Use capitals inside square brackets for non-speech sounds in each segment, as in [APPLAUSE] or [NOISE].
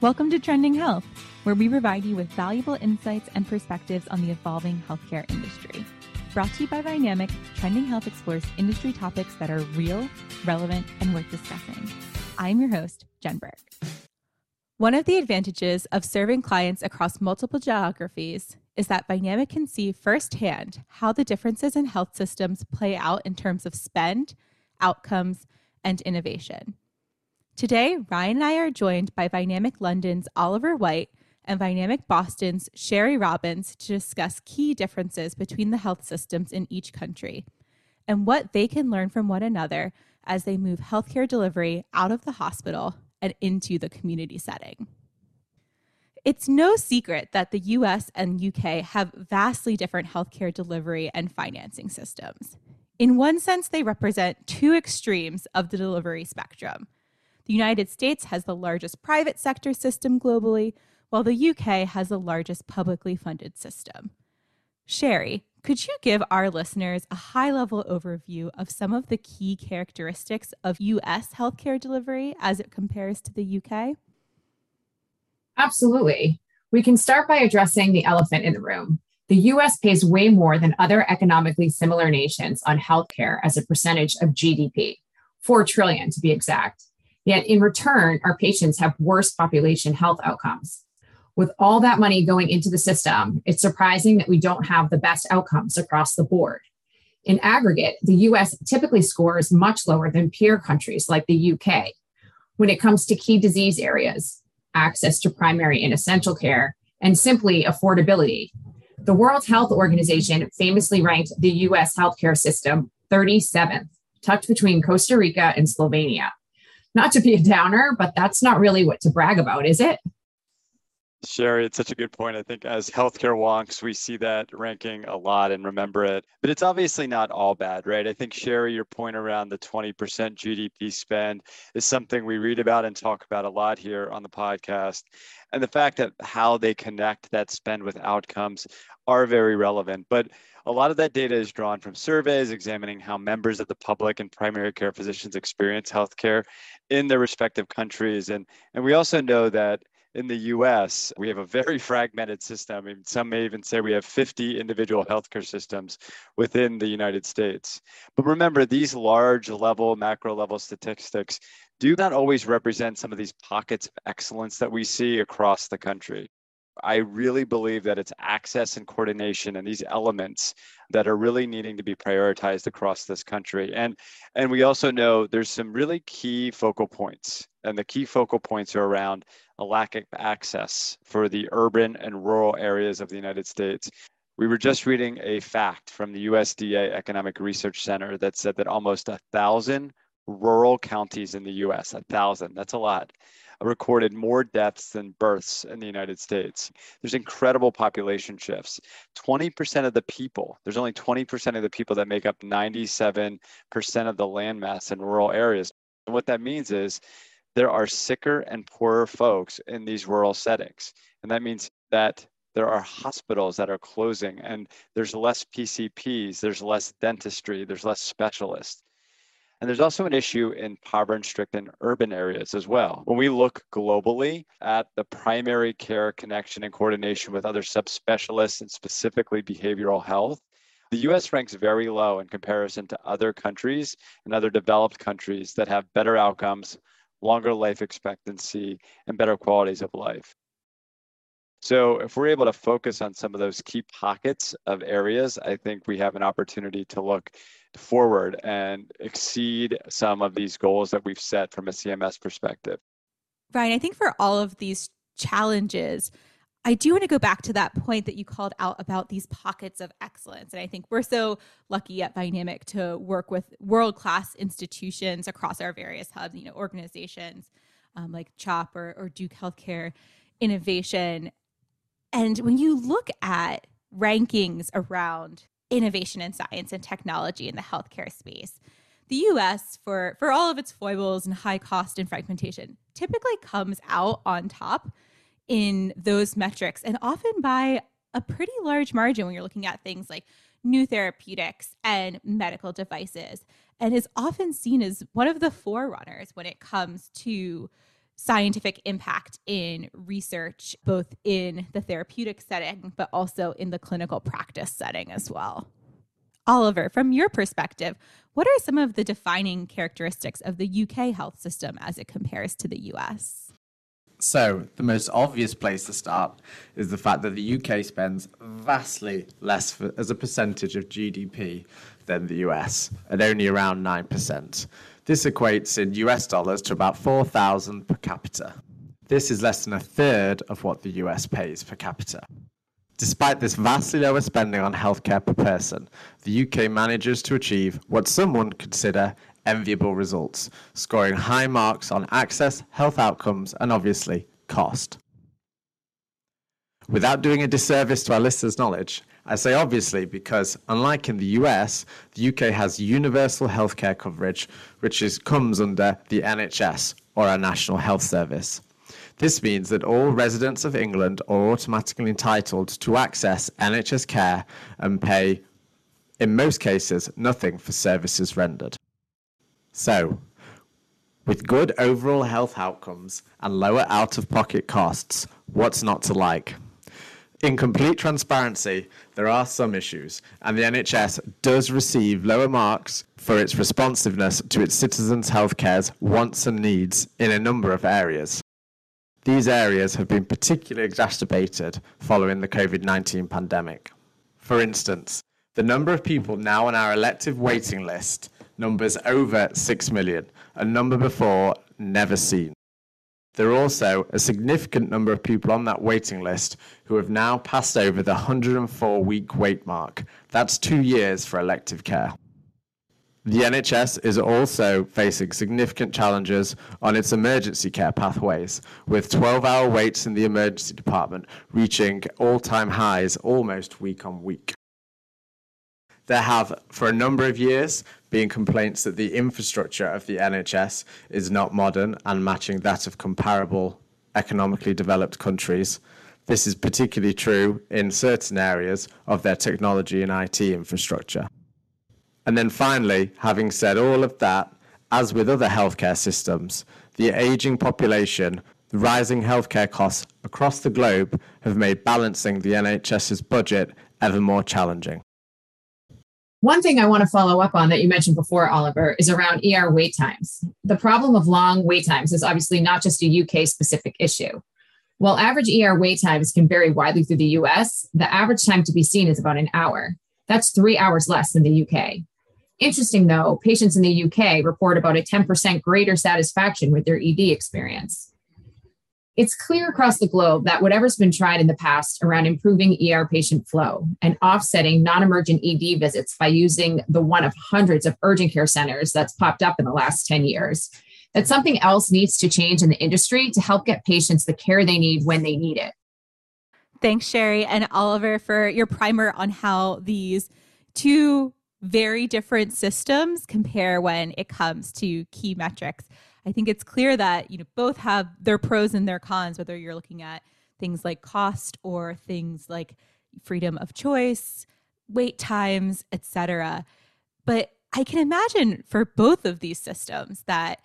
Welcome to Trending Health, where we provide you with valuable insights and perspectives on the evolving healthcare industry. Brought to you by Vynamic, Trending Health explores industry topics that are real, relevant, and worth discussing. I'm your host, Jen Burke. One of the advantages of serving clients across multiple geographies is that Vynamic can see firsthand how the differences in health systems play out in terms of spend, outcomes, and innovation. Today, Ryan and I are joined by Vynamic London's Oliver White and Vynamic Boston's Sherry Robbins to discuss key differences between the health systems in each country and what they can learn from one another as they move healthcare delivery out of the hospital and into the community setting. It's no secret that the US and UK have vastly different healthcare delivery and financing systems. In one sense, they represent two extremes of the delivery spectrum. The United States has the largest private sector system globally, while the UK has the largest publicly funded system. Sherry, could you give our listeners a high level overview of some of the key characteristics of US healthcare delivery as it compares to the UK? Absolutely. We can start by addressing the elephant in the room. The US pays way more than other economically similar nations on healthcare as a percentage of GDP, 4 trillion to be exact. Yet in return, our patients have worse population health outcomes. With all that money going into the system, it's surprising that we don't have the best outcomes across the board. In aggregate, the US typically scores much lower than peer countries like the UK. When it comes to key disease areas, access to primary and essential care, and simply affordability, the World Health Organization famously ranked the US healthcare system 37th, tucked between Costa Rica and Slovenia not to be a downer, but that's not really what to brag about, is it? Sherry, it's such a good point. I think as healthcare wonks, we see that ranking a lot and remember it. But it's obviously not all bad, right? I think, Sherry, your point around the 20% GDP spend is something we read about and talk about a lot here on the podcast. And the fact that how they connect that spend with outcomes are very relevant. But a lot of that data is drawn from surveys examining how members of the public and primary care physicians experience healthcare in their respective countries. And, and we also know that in the US, we have a very [LAUGHS] fragmented system. I mean, some may even say we have 50 individual healthcare systems within the United States. But remember, these large level, macro level statistics do not always represent some of these pockets of excellence that we see across the country. I really believe that it's access and coordination and these elements that are really needing to be prioritized across this country. And and we also know there's some really key focal points. And the key focal points are around a lack of access for the urban and rural areas of the United States. We were just reading a fact from the USDA Economic Research Center that said that almost a thousand rural counties in the US, a thousand, that's a lot, recorded more deaths than births in the United States. There's incredible population shifts. 20% of the people, there's only 20% of the people that make up 97% of the landmass in rural areas. And what that means is there are sicker and poorer folks in these rural settings. And that means that there are hospitals that are closing and there's less PCPs, there's less dentistry, there's less specialists. And there's also an issue in poverty stricken urban areas as well. When we look globally at the primary care connection and coordination with other subspecialists and specifically behavioral health, the US ranks very low in comparison to other countries and other developed countries that have better outcomes, longer life expectancy, and better qualities of life. So, if we're able to focus on some of those key pockets of areas, I think we have an opportunity to look forward and exceed some of these goals that we've set from a CMS perspective. Ryan, I think for all of these challenges, I do want to go back to that point that you called out about these pockets of excellence. And I think we're so lucky at Vynamic to work with world class institutions across our various hubs, you know, organizations um, like CHOP or, or Duke Healthcare Innovation. And when you look at rankings around innovation in science and technology in the healthcare space. The US, for, for all of its foibles and high cost and fragmentation, typically comes out on top in those metrics and often by a pretty large margin when you're looking at things like new therapeutics and medical devices, and is often seen as one of the forerunners when it comes to scientific impact in research, both in the therapeutic setting, but also in the clinical practice setting as well. Oliver, from your perspective, what are some of the defining characteristics of the UK health system as it compares to the US? So, the most obvious place to start is the fact that the UK spends vastly less for, as a percentage of GDP than the US, at only around 9%. This equates in US dollars to about 4,000 per capita. This is less than a third of what the US pays per capita. Despite this vastly lower spending on healthcare per person, the UK manages to achieve what some would consider enviable results, scoring high marks on access, health outcomes, and obviously cost. Without doing a disservice to our listeners' knowledge, I say obviously because, unlike in the US, the UK has universal healthcare coverage, which is, comes under the NHS, or our National Health Service. This means that all residents of England are automatically entitled to access NHS care and pay, in most cases, nothing for services rendered. So, with good overall health outcomes and lower out of pocket costs, what's not to like? In complete transparency, there are some issues, and the NHS does receive lower marks for its responsiveness to its citizens' healthcare's wants and needs in a number of areas. These areas have been particularly exacerbated following the COVID 19 pandemic. For instance, the number of people now on our elective waiting list numbers over 6 million, a number before never seen. There are also a significant number of people on that waiting list who have now passed over the 104 week wait mark. That's two years for elective care. The NHS is also facing significant challenges on its emergency care pathways, with 12 hour waits in the emergency department reaching all time highs almost week on week. There have, for a number of years, been complaints that the infrastructure of the NHS is not modern and matching that of comparable economically developed countries. This is particularly true in certain areas of their technology and IT infrastructure. And then finally, having said all of that, as with other healthcare systems, the aging population, the rising healthcare costs across the globe have made balancing the NHS's budget ever more challenging. One thing I want to follow up on that you mentioned before, Oliver, is around ER wait times. The problem of long wait times is obviously not just a UK specific issue. While average ER wait times can vary widely through the US, the average time to be seen is about an hour. That's three hours less than the UK. Interesting though, patients in the UK report about a 10% greater satisfaction with their ED experience. It's clear across the globe that whatever's been tried in the past around improving ER patient flow and offsetting non emergent ED visits by using the one of hundreds of urgent care centers that's popped up in the last 10 years, that something else needs to change in the industry to help get patients the care they need when they need it. Thanks, Sherry and Oliver, for your primer on how these two very different systems compare when it comes to key metrics. I think it's clear that you know both have their pros and their cons whether you're looking at things like cost or things like freedom of choice, wait times, etc. But I can imagine for both of these systems that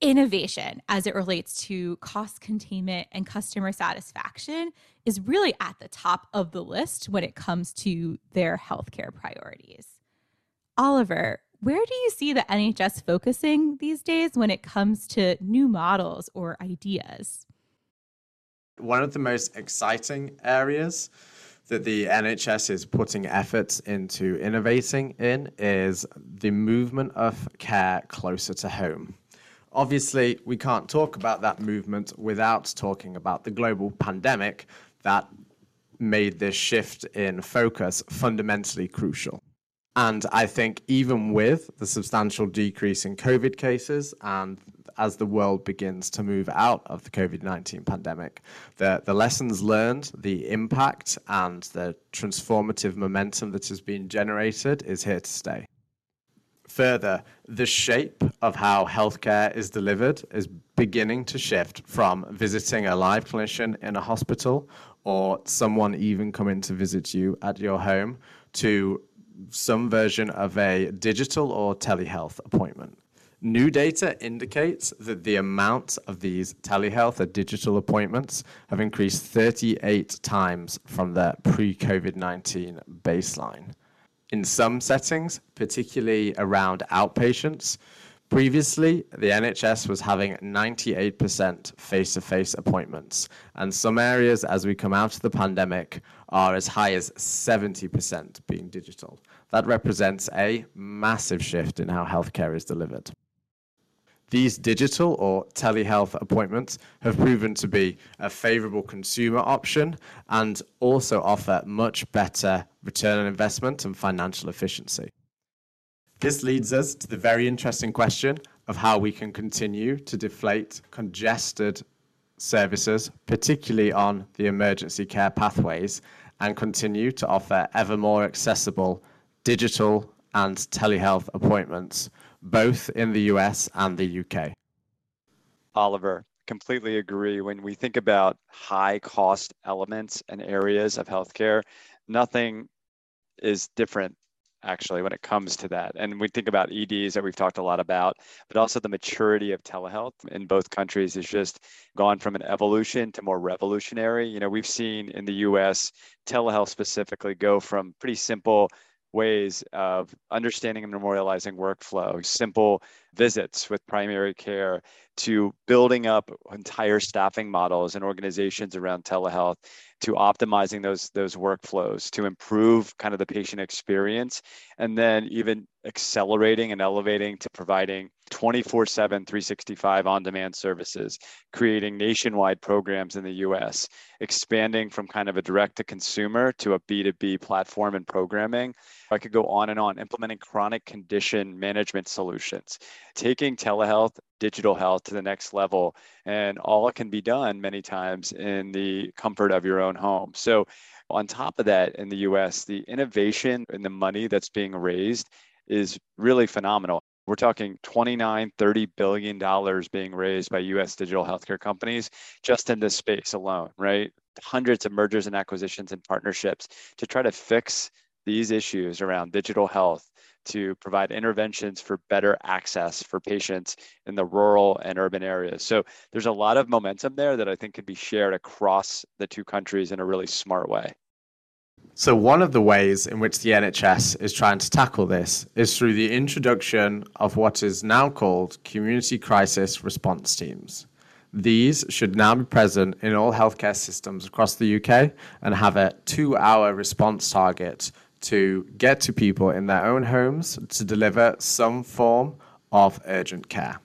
innovation as it relates to cost containment and customer satisfaction is really at the top of the list when it comes to their healthcare priorities. Oliver, where do you see the NHS focusing these days when it comes to new models or ideas? One of the most exciting areas that the NHS is putting efforts into innovating in is the movement of care closer to home. Obviously, we can't talk about that movement without talking about the global pandemic that made this shift in focus fundamentally crucial. And I think even with the substantial decrease in COVID cases and as the world begins to move out of the COVID 19 pandemic, the, the lessons learned, the impact, and the transformative momentum that has been generated is here to stay. Further, the shape of how healthcare is delivered is beginning to shift from visiting a live clinician in a hospital or someone even coming to visit you at your home to some version of a digital or telehealth appointment. New data indicates that the amount of these telehealth or digital appointments have increased 38 times from their pre COVID 19 baseline. In some settings, particularly around outpatients, Previously, the NHS was having 98% face to face appointments, and some areas, as we come out of the pandemic, are as high as 70% being digital. That represents a massive shift in how healthcare is delivered. These digital or telehealth appointments have proven to be a favorable consumer option and also offer much better return on investment and financial efficiency. This leads us to the very interesting question of how we can continue to deflate congested services, particularly on the emergency care pathways, and continue to offer ever more accessible digital and telehealth appointments, both in the US and the UK. Oliver, completely agree. When we think about high cost elements and areas of healthcare, nothing is different actually when it comes to that. And we think about EDs that we've talked a lot about, but also the maturity of telehealth in both countries has just gone from an evolution to more revolutionary. You know, we've seen in the US telehealth specifically go from pretty simple ways of understanding and memorializing workflow, simple visits with primary care, to building up entire staffing models and organizations around telehealth to optimizing those those workflows to improve kind of the patient experience and then even accelerating and elevating to providing 24 7 365 on demand services creating nationwide programs in the us expanding from kind of a direct to consumer to a b2b platform and programming i could go on and on implementing chronic condition management solutions taking telehealth digital health to the next level. And all can be done many times in the comfort of your own home. So, on top of that, in the US, the innovation and the money that's being raised is really phenomenal. We're talking 29, 30 billion dollars being raised by US digital healthcare companies just in this space alone, right? Hundreds of mergers and acquisitions and partnerships to try to fix these issues around digital health to provide interventions for better access for patients in the rural and urban areas. So there's a lot of momentum there that I think can be shared across the two countries in a really smart way. So, one of the ways in which the NHS is trying to tackle this is through the introduction of what is now called community crisis response teams. These should now be present in all healthcare systems across the UK and have a two hour response target to get to people in their own homes to deliver some form of urgent care.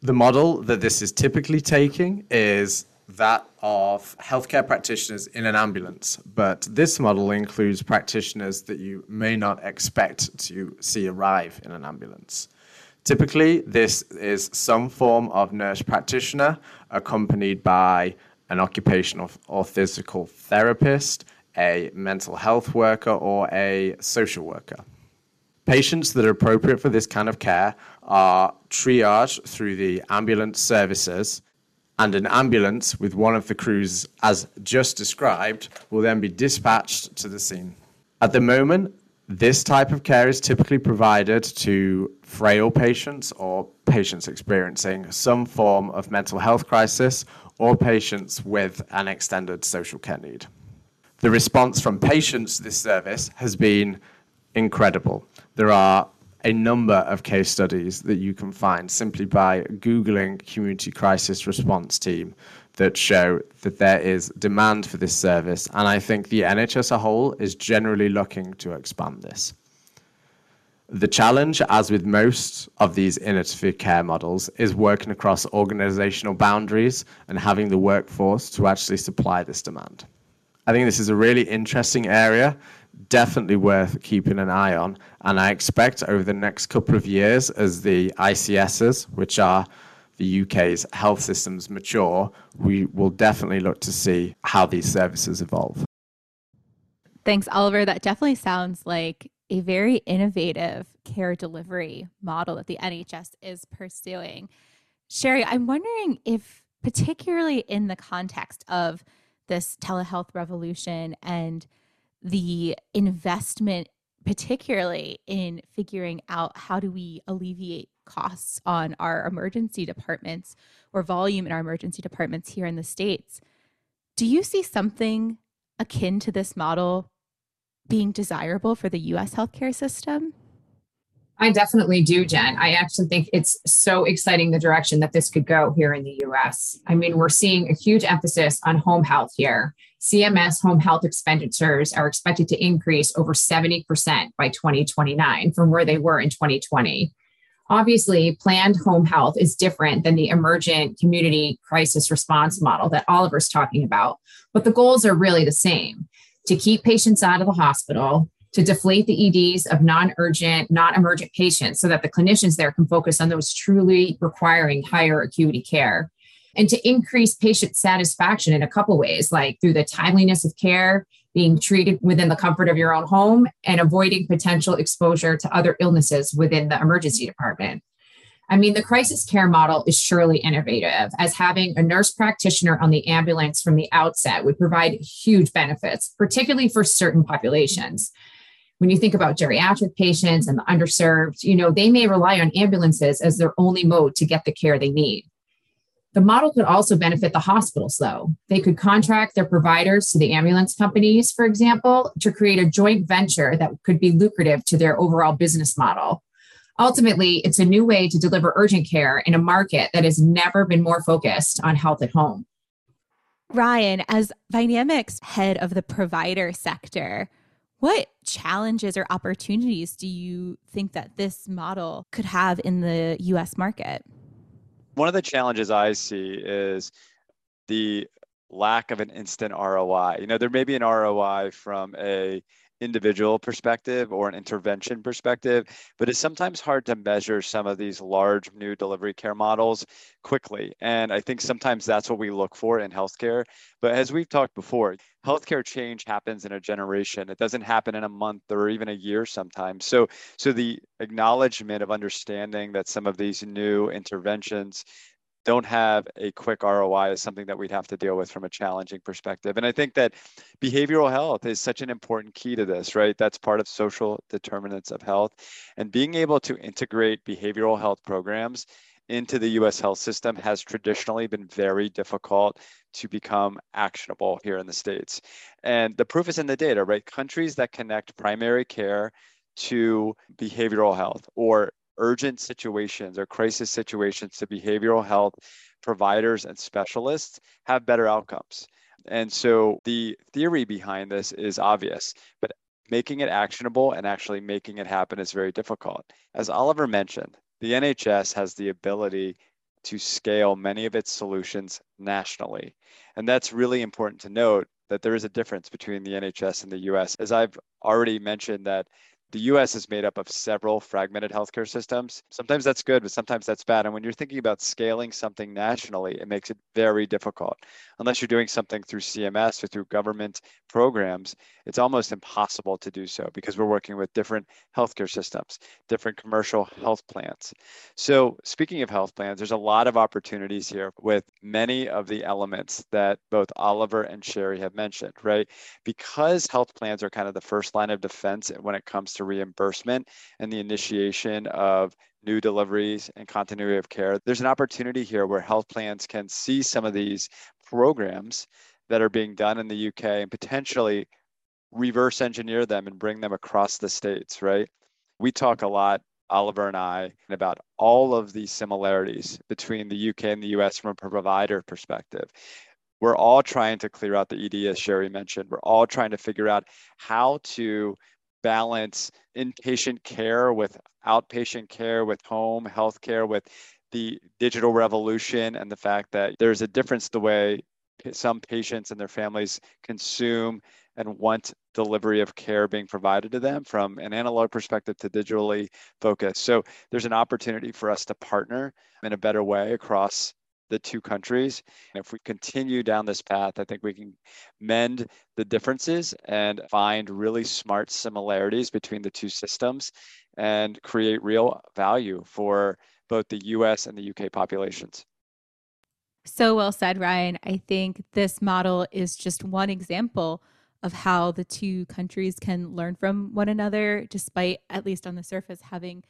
The model that this is typically taking is that of healthcare practitioners in an ambulance, but this model includes practitioners that you may not expect to see arrive in an ambulance. Typically, this is some form of nurse practitioner accompanied by an occupational or physical therapist, a mental health worker, or a social worker. Patients that are appropriate for this kind of care are triaged through the ambulance services, and an ambulance with one of the crews, as just described, will then be dispatched to the scene. At the moment, this type of care is typically provided to frail patients or patients experiencing some form of mental health crisis or patients with an extended social care need. The response from patients to this service has been incredible. There are a number of case studies that you can find simply by Googling Community Crisis Response Team that show that there is demand for this service. And I think the NHS as a whole is generally looking to expand this. The challenge, as with most of these innovative care models, is working across organizational boundaries and having the workforce to actually supply this demand. I think this is a really interesting area, definitely worth keeping an eye on. And I expect over the next couple of years, as the ICSs, which are the UK's health systems, mature, we will definitely look to see how these services evolve. Thanks, Oliver. That definitely sounds like a very innovative care delivery model that the NHS is pursuing. Sherry, I'm wondering if, particularly in the context of this telehealth revolution and the investment particularly in figuring out how do we alleviate costs on our emergency departments or volume in our emergency departments here in the States. Do you see something akin to this model being desirable for the US healthcare system? I definitely do, Jen. I actually think it's so exciting the direction that this could go here in the US. I mean, we're seeing a huge emphasis on home health here. CMS home health expenditures are expected to increase over 70% by 2029 from where they were in 2020. Obviously, planned home health is different than the emergent community crisis response model that Oliver's talking about, but the goals are really the same to keep patients out of the hospital, to deflate the EDs of non urgent, non emergent patients so that the clinicians there can focus on those truly requiring higher acuity care. And to increase patient satisfaction in a couple ways, like through the timeliness of care, being treated within the comfort of your own home, and avoiding potential exposure to other illnesses within the emergency department. I mean, the crisis care model is surely innovative, as having a nurse practitioner on the ambulance from the outset would provide huge benefits, particularly for certain populations when you think about geriatric patients and the underserved, you know, they may rely on ambulances as their only mode to get the care they need. The model could also benefit the hospitals, though. They could contract their providers to the ambulance companies, for example, to create a joint venture that could be lucrative to their overall business model. Ultimately, it's a new way to deliver urgent care in a market that has never been more focused on health at home. Ryan, as Vynamic's head of the provider sector, what challenges or opportunities do you think that this model could have in the US market? One of the challenges I see is the lack of an instant ROI. You know, there may be an ROI from a individual perspective or an intervention perspective, but it's sometimes hard to measure some of these large new delivery care models quickly. And I think sometimes that's what we look for in healthcare. But as we've talked before, healthcare change happens in a generation. It doesn't happen in a month or even a year sometimes. So so the acknowledgement of understanding that some of these new interventions don't have a quick ROI is something that we'd have to deal with from a challenging perspective. And I think that behavioral health is such an important key to this, right? That's part of social determinants of health. And being able to integrate behavioral health programs into the US health system has traditionally been very difficult to become actionable here in the States. And the proof is in the data, right? Countries that connect primary care to behavioral health or urgent situations or crisis situations to behavioral health providers and specialists have better outcomes. And so the theory behind this is obvious, but making it actionable and actually making it happen is very difficult. As Oliver mentioned, the NHS has the ability to scale many of its solutions nationally. And that's really important to note that there is a difference between the NHS and the US. As I've already mentioned that the US is made up of several fragmented healthcare systems. Sometimes that's good, but sometimes that's bad. And when you're thinking about scaling something nationally, it makes it very difficult. Unless you're doing something through CMS or through government programs, it's almost impossible to do so because we're working with different healthcare systems, different commercial health plans. So, speaking of health plans, there's a lot of opportunities here with many of the elements that both Oliver and Sherry have mentioned, right? Because health plans are kind of the first line of defense when it comes to reimbursement and the initiation of new deliveries and continuity of care. There's an opportunity here where health plans can see some of these programs that are being done in the UK and potentially reverse engineer them and bring them across the states, right? We talk a lot, Oliver and I, about all of these similarities between the UK and the US from a provider perspective. We're all trying to clear out the ED, as Sherry mentioned. We're all trying to figure out how to balance inpatient care with outpatient care, with home health care, with the digital revolution, and the fact that there's a difference the way some patients and their families consume and want delivery of care being provided to them from an analog perspective to digitally focused. So there's an opportunity for us to partner in a better way across the two countries. And if we continue down this path, I think we can mend the differences and find really smart similarities between the two systems and create real value for both the US and the UK populations. So well said, Ryan. I think this model is just one example of how the two countries can learn from one another, despite, at least on the surface, having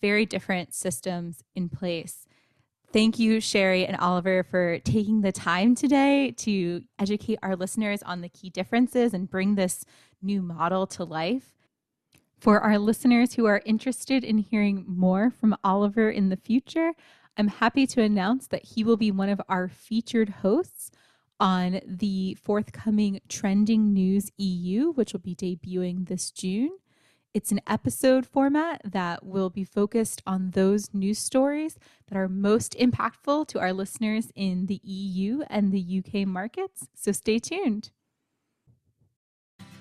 very different systems in place. Thank you, Sherry and Oliver, for taking the time today to educate our listeners on the key differences and bring this new model to life. For our listeners who are interested in hearing more from Oliver in the future, I'm happy to announce that he will be one of our featured hosts on the forthcoming Trending News EU, which will be debuting this June. It's an episode format that will be focused on those news stories that are most impactful to our listeners in the EU and the UK markets. So stay tuned.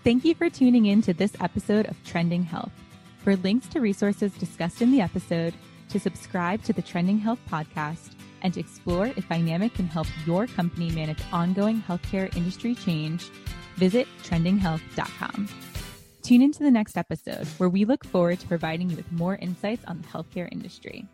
Thank you for tuning in to this episode of Trending Health. For links to resources discussed in the episode, to subscribe to the Trending Health podcast, and to explore if Vynamic can help your company manage ongoing healthcare industry change, visit trendinghealth.com. Tune into the next episode where we look forward to providing you with more insights on the healthcare industry.